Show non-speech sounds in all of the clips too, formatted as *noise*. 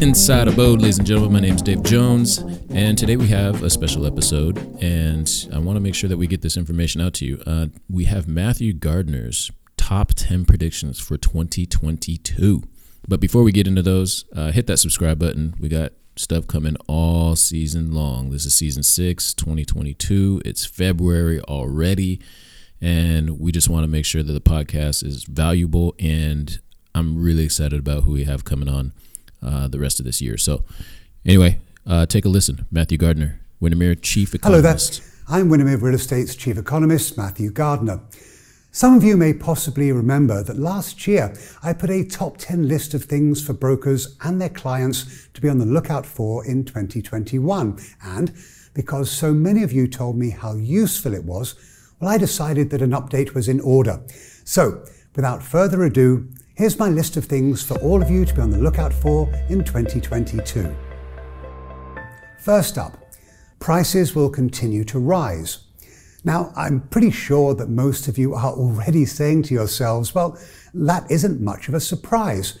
Inside Abode, ladies and gentlemen. My name is Dave Jones, and today we have a special episode, and I want to make sure that we get this information out to you. Uh, we have Matthew Gardner's top 10 predictions for 2022. But before we get into those, uh, hit that subscribe button. We got stuff coming all season long. This is season six, 2022. It's February already, and we just want to make sure that the podcast is valuable, and I'm really excited about who we have coming on uh, the rest of this year. So, anyway, uh, take a listen. Matthew Gardner, Windermere Chief Economist. Hello there. I'm Windermere Real Estate's Chief Economist, Matthew Gardner. Some of you may possibly remember that last year I put a top 10 list of things for brokers and their clients to be on the lookout for in 2021. And because so many of you told me how useful it was, well, I decided that an update was in order. So, without further ado, Here's my list of things for all of you to be on the lookout for in 2022. First up, prices will continue to rise. Now, I'm pretty sure that most of you are already saying to yourselves, well, that isn't much of a surprise.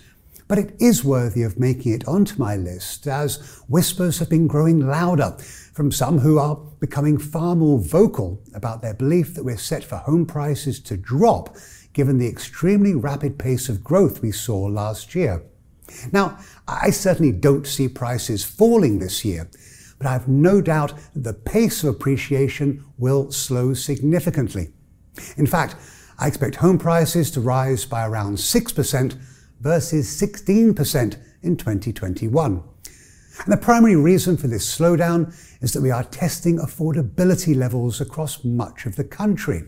But it is worthy of making it onto my list as whispers have been growing louder from some who are becoming far more vocal about their belief that we're set for home prices to drop given the extremely rapid pace of growth we saw last year. Now, I certainly don't see prices falling this year, but I have no doubt that the pace of appreciation will slow significantly. In fact, I expect home prices to rise by around 6% versus 16% in 2021. And the primary reason for this slowdown is that we are testing affordability levels across much of the country.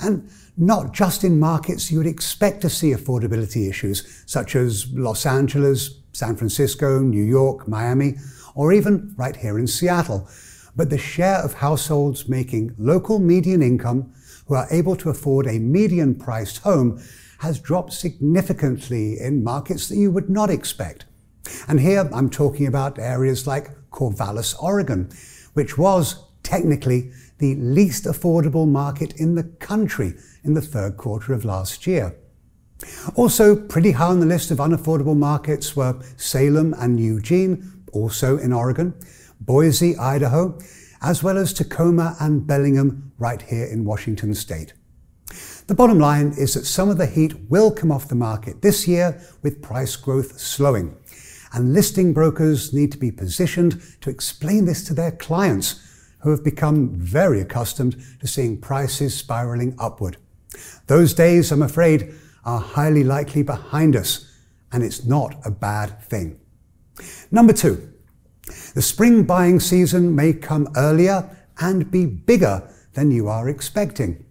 And not just in markets you would expect to see affordability issues, such as Los Angeles, San Francisco, New York, Miami, or even right here in Seattle, but the share of households making local median income who are able to afford a median priced home has dropped significantly in markets that you would not expect. And here I'm talking about areas like Corvallis, Oregon, which was technically the least affordable market in the country in the third quarter of last year. Also, pretty high on the list of unaffordable markets were Salem and Eugene, also in Oregon, Boise, Idaho, as well as Tacoma and Bellingham, right here in Washington state. The bottom line is that some of the heat will come off the market this year with price growth slowing. And listing brokers need to be positioned to explain this to their clients who have become very accustomed to seeing prices spiraling upward. Those days, I'm afraid, are highly likely behind us, and it's not a bad thing. Number two, the spring buying season may come earlier and be bigger than you are expecting.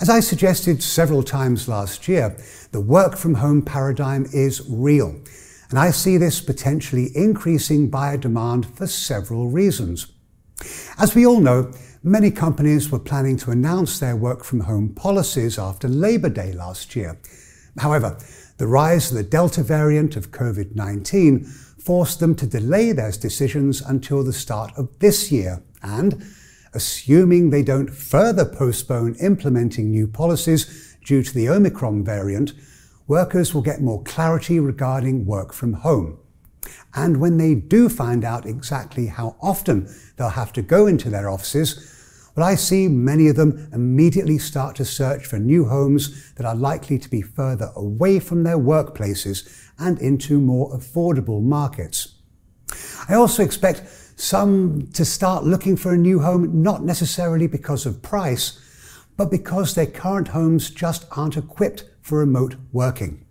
As I suggested several times last year, the work from home paradigm is real, and I see this potentially increasing buyer demand for several reasons. As we all know, Many companies were planning to announce their work from home policies after Labor Day last year. However, the rise of the Delta variant of COVID 19 forced them to delay their decisions until the start of this year. And, assuming they don't further postpone implementing new policies due to the Omicron variant, workers will get more clarity regarding work from home. And when they do find out exactly how often they'll have to go into their offices, well, I see many of them immediately start to search for new homes that are likely to be further away from their workplaces and into more affordable markets. I also expect some to start looking for a new home not necessarily because of price, but because their current homes just aren't equipped for remote working.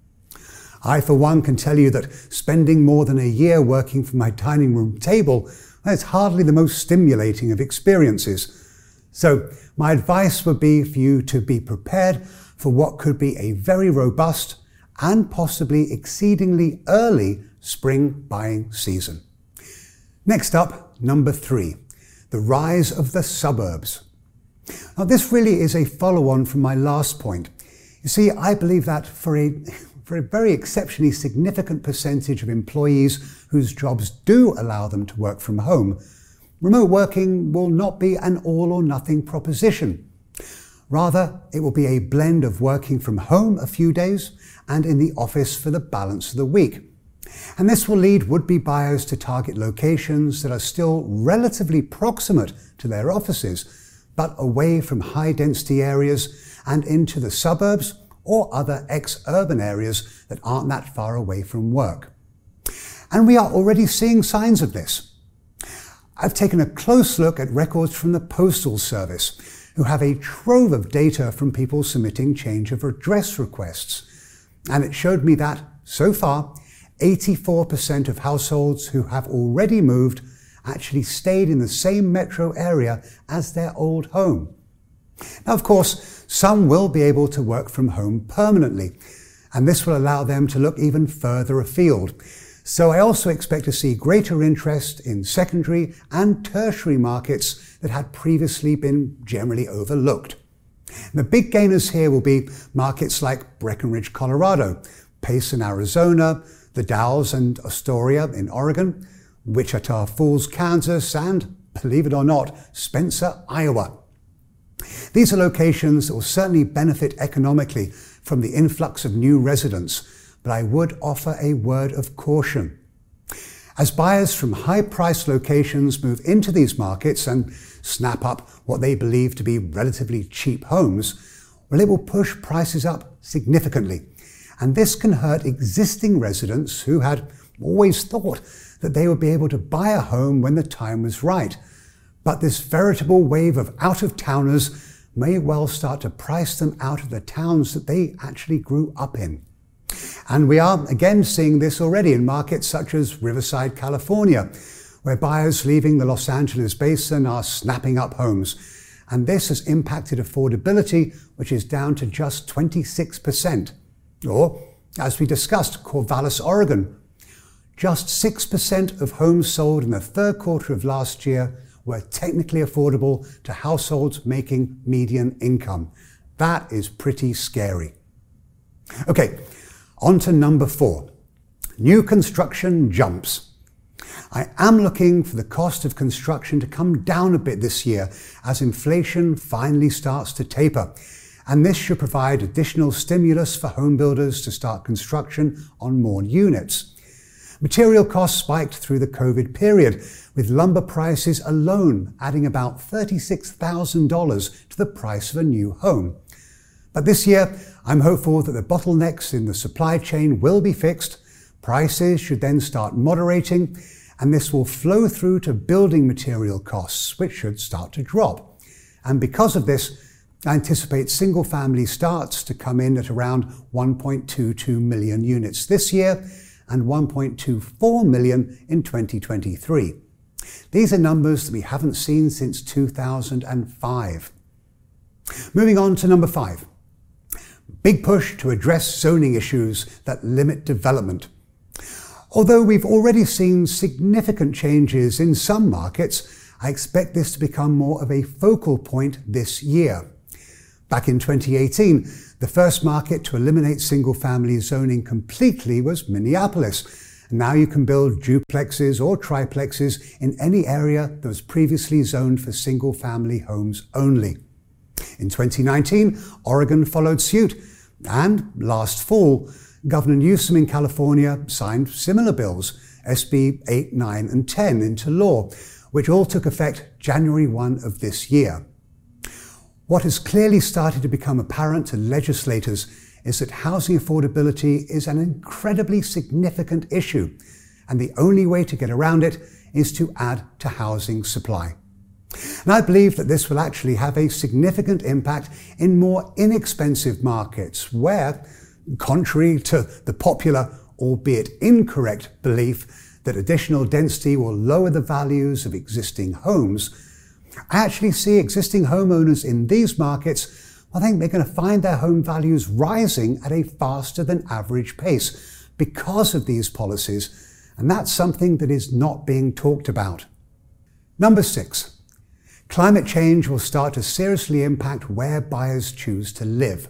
I, for one, can tell you that spending more than a year working from my dining room table is hardly the most stimulating of experiences. So, my advice would be for you to be prepared for what could be a very robust and possibly exceedingly early spring buying season. Next up, number three, the rise of the suburbs. Now, this really is a follow on from my last point. You see, I believe that for a, for a very exceptionally significant percentage of employees whose jobs do allow them to work from home, Remote working will not be an all or nothing proposition. Rather, it will be a blend of working from home a few days and in the office for the balance of the week. And this will lead would be buyers to target locations that are still relatively proximate to their offices, but away from high density areas and into the suburbs or other ex urban areas that aren't that far away from work. And we are already seeing signs of this. I've taken a close look at records from the Postal Service, who have a trove of data from people submitting change of address requests. And it showed me that, so far, 84% of households who have already moved actually stayed in the same metro area as their old home. Now, of course, some will be able to work from home permanently, and this will allow them to look even further afield. So I also expect to see greater interest in secondary and tertiary markets that had previously been generally overlooked. The big gainers here will be markets like Breckenridge, Colorado, Payson, Arizona, the Dalles and Astoria in Oregon, Wichita Falls, Kansas, and, believe it or not, Spencer, Iowa. These are locations that will certainly benefit economically from the influx of new residents, but I would offer a word of caution. As buyers from high priced locations move into these markets and snap up what they believe to be relatively cheap homes, well, it will push prices up significantly. And this can hurt existing residents who had always thought that they would be able to buy a home when the time was right. But this veritable wave of out of towners may well start to price them out of the towns that they actually grew up in. And we are again seeing this already in markets such as Riverside, California, where buyers leaving the Los Angeles basin are snapping up homes. And this has impacted affordability, which is down to just 26%. Or, as we discussed, Corvallis, Oregon, just 6% of homes sold in the third quarter of last year were technically affordable to households making median income. That is pretty scary. Okay, on to number four. New construction jumps. I am looking for the cost of construction to come down a bit this year as inflation finally starts to taper. And this should provide additional stimulus for home builders to start construction on more units. Material costs spiked through the COVID period, with lumber prices alone adding about $36,000 to the price of a new home. But this year, I'm hopeful that the bottlenecks in the supply chain will be fixed, prices should then start moderating, and this will flow through to building material costs, which should start to drop. And because of this, I anticipate single family starts to come in at around 1.22 million units this year and 1.24 million in 2023. These are numbers that we haven't seen since 2005. Moving on to number five. Big push to address zoning issues that limit development. Although we've already seen significant changes in some markets, I expect this to become more of a focal point this year. Back in 2018, the first market to eliminate single family zoning completely was Minneapolis. Now you can build duplexes or triplexes in any area that was previously zoned for single family homes only. In 2019, Oregon followed suit, and last fall, Governor Newsom in California signed similar bills, SB 8, 9, and 10, into law, which all took effect January 1 of this year. What has clearly started to become apparent to legislators is that housing affordability is an incredibly significant issue, and the only way to get around it is to add to housing supply. And I believe that this will actually have a significant impact in more inexpensive markets where, contrary to the popular, albeit incorrect, belief that additional density will lower the values of existing homes, I actually see existing homeowners in these markets, I think they're going to find their home values rising at a faster than average pace because of these policies, and that's something that is not being talked about. Number six, climate change will start to seriously impact where buyers choose to live.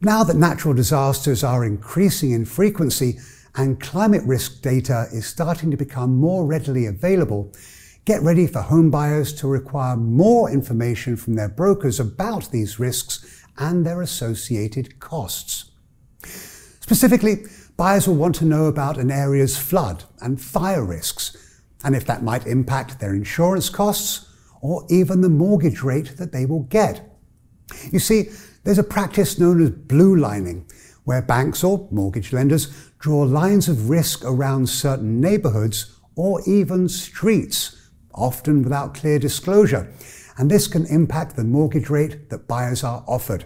Now that natural disasters are increasing in frequency and climate risk data is starting to become more readily available, Get ready for home buyers to require more information from their brokers about these risks and their associated costs. Specifically, buyers will want to know about an area's flood and fire risks, and if that might impact their insurance costs or even the mortgage rate that they will get. You see, there's a practice known as blue lining, where banks or mortgage lenders draw lines of risk around certain neighborhoods or even streets, often without clear disclosure, and this can impact the mortgage rate that buyers are offered.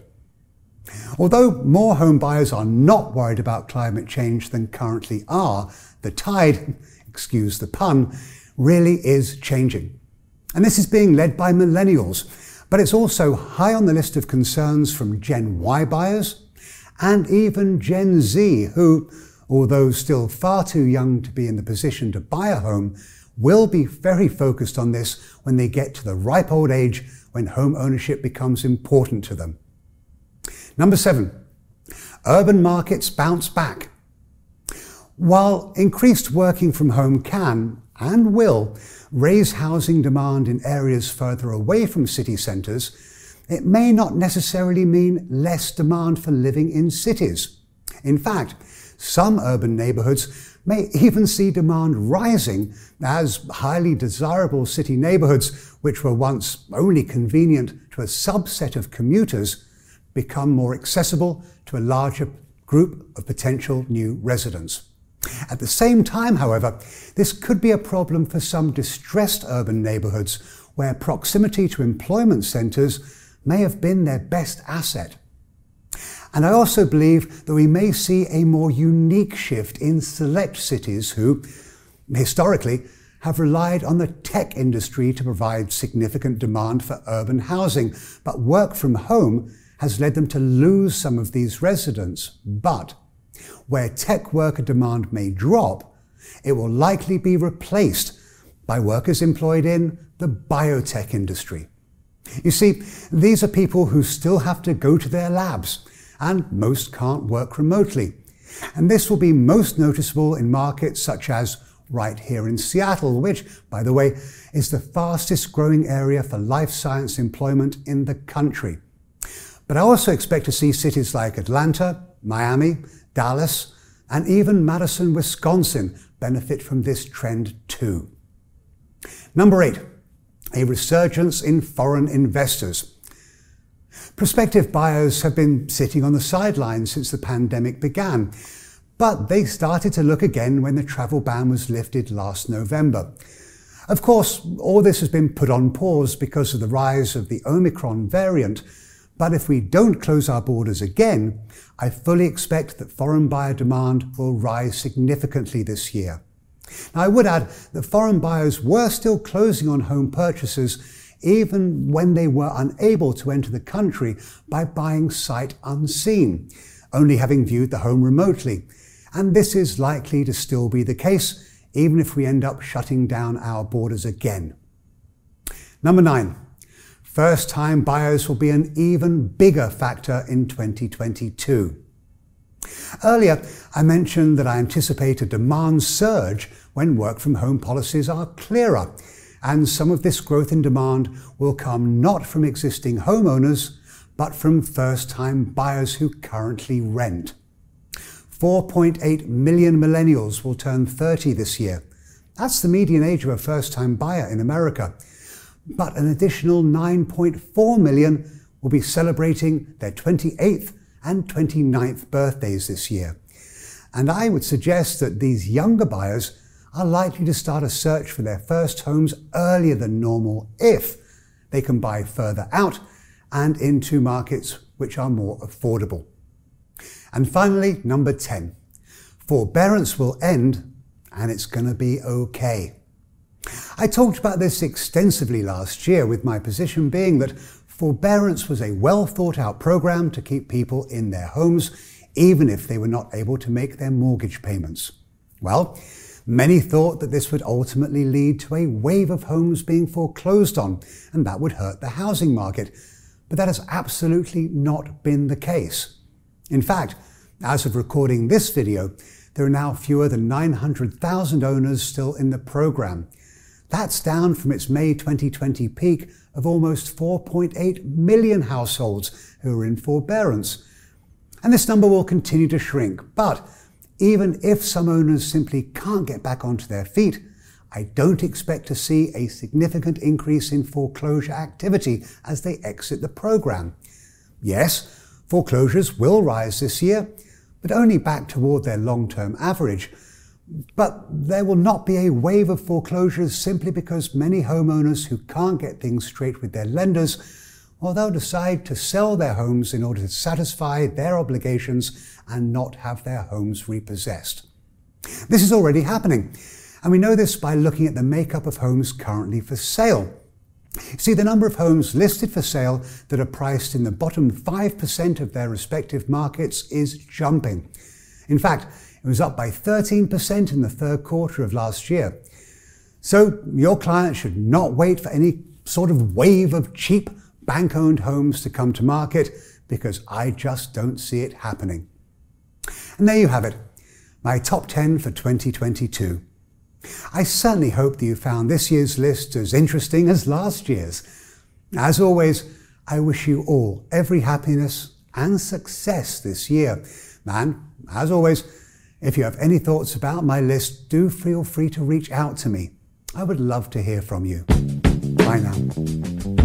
Although more home buyers are not worried about climate change than currently are, the tide, *laughs* excuse the pun, really is changing. And this is being led by millennials, but it's also high on the list of concerns from Gen Y buyers and even Gen Z, who, although still far too young to be in the position to buy a home, will be very focused on this when they get to the ripe old age when home ownership becomes important to them. Number seven, urban markets bounce back. While increased working from home can and will raise housing demand in areas further away from city centres, it may not necessarily mean less demand for living in cities. In fact, some urban neighbourhoods may even see demand rising as highly desirable city neighbourhoods, which were once only convenient to a subset of commuters, become more accessible to a larger group of potential new residents. At the same time, however, this could be a problem for some distressed urban neighbourhoods where proximity to employment centres may have been their best asset. And I also believe that we may see a more unique shift in select cities who, historically, have relied on the tech industry to provide significant demand for urban housing, but work from home has led them to lose some of these residents. But where tech worker demand may drop, it will likely be replaced by workers employed in the biotech industry. You see, these are people who still have to go to their labs, and most can't work remotely. And this will be most noticeable in markets such as right here in Seattle, which, by the way, is the fastest growing area for life science employment in the country. But I also expect to see cities like Atlanta, Miami, Dallas, and even Madison, Wisconsin benefit from this trend too. Number eight, a resurgence in foreign investors. Prospective buyers have been sitting on the sidelines since the pandemic began, but they started to look again when the travel ban was lifted last November. Of course, all this has been put on pause because of the rise of the Omicron variant, but if we don't close our borders again, I fully expect that foreign buyer demand will rise significantly this year. Now, I would add that foreign buyers were still closing on home purchases even when they were unable to enter the country by buying sight unseen, only having viewed the home remotely. And this is likely to still be the case, even if we end up shutting down our borders again. Number nine, First time buyers will be an even bigger factor in 2022. Earlier, I mentioned that I anticipate a demand surge when work from home policies are clearer, and some of this growth in demand will come not from existing homeowners, but from first time buyers who currently rent. 4.8 million millennials will turn 30 this year. That's the median age of a first time buyer in America but an additional 9.4 million will be celebrating their 28th and 29th birthdays this year. And I would suggest that these younger buyers are likely to start a search for their first homes earlier than normal if they can buy further out and into markets which are more affordable. And finally, number 10. Forbearance will end and it's going to be okay. I talked about this extensively last year, with my position being that forbearance was a well thought out program to keep people in their homes, even if they were not able to make their mortgage payments. Well, many thought that this would ultimately lead to a wave of homes being foreclosed on, and that would hurt the housing market. But that has absolutely not been the case. In fact, as of recording this video, there are now fewer than 900,000 owners still in the program. That's down from its May 2020 peak of almost 4.8 million households who are in forbearance. And this number will continue to shrink. But even if some owners simply can't get back onto their feet, I don't expect to see a significant increase in foreclosure activity as they exit the program. Yes, foreclosures will rise this year, but only back toward their long term average. But there will not be a wave of foreclosures simply because many homeowners who can't get things straight with their lenders, well, they'll decide to sell their homes in order to satisfy their obligations and not have their homes repossessed. This is already happening. And we know this by looking at the makeup of homes currently for sale. See, the number of homes listed for sale that are priced in the bottom 5% of their respective markets is jumping. In fact, it was up by 13% in the third quarter of last year. So your client should not wait for any sort of wave of cheap bank owned homes to come to market because I just don't see it happening. And there you have it, my top 10 for 2022. I certainly hope that you found this year's list as interesting as last year's. As always, I wish you all every happiness and success this year. And as always, if you have any thoughts about my list, do feel free to reach out to me. I would love to hear from you. Bye now.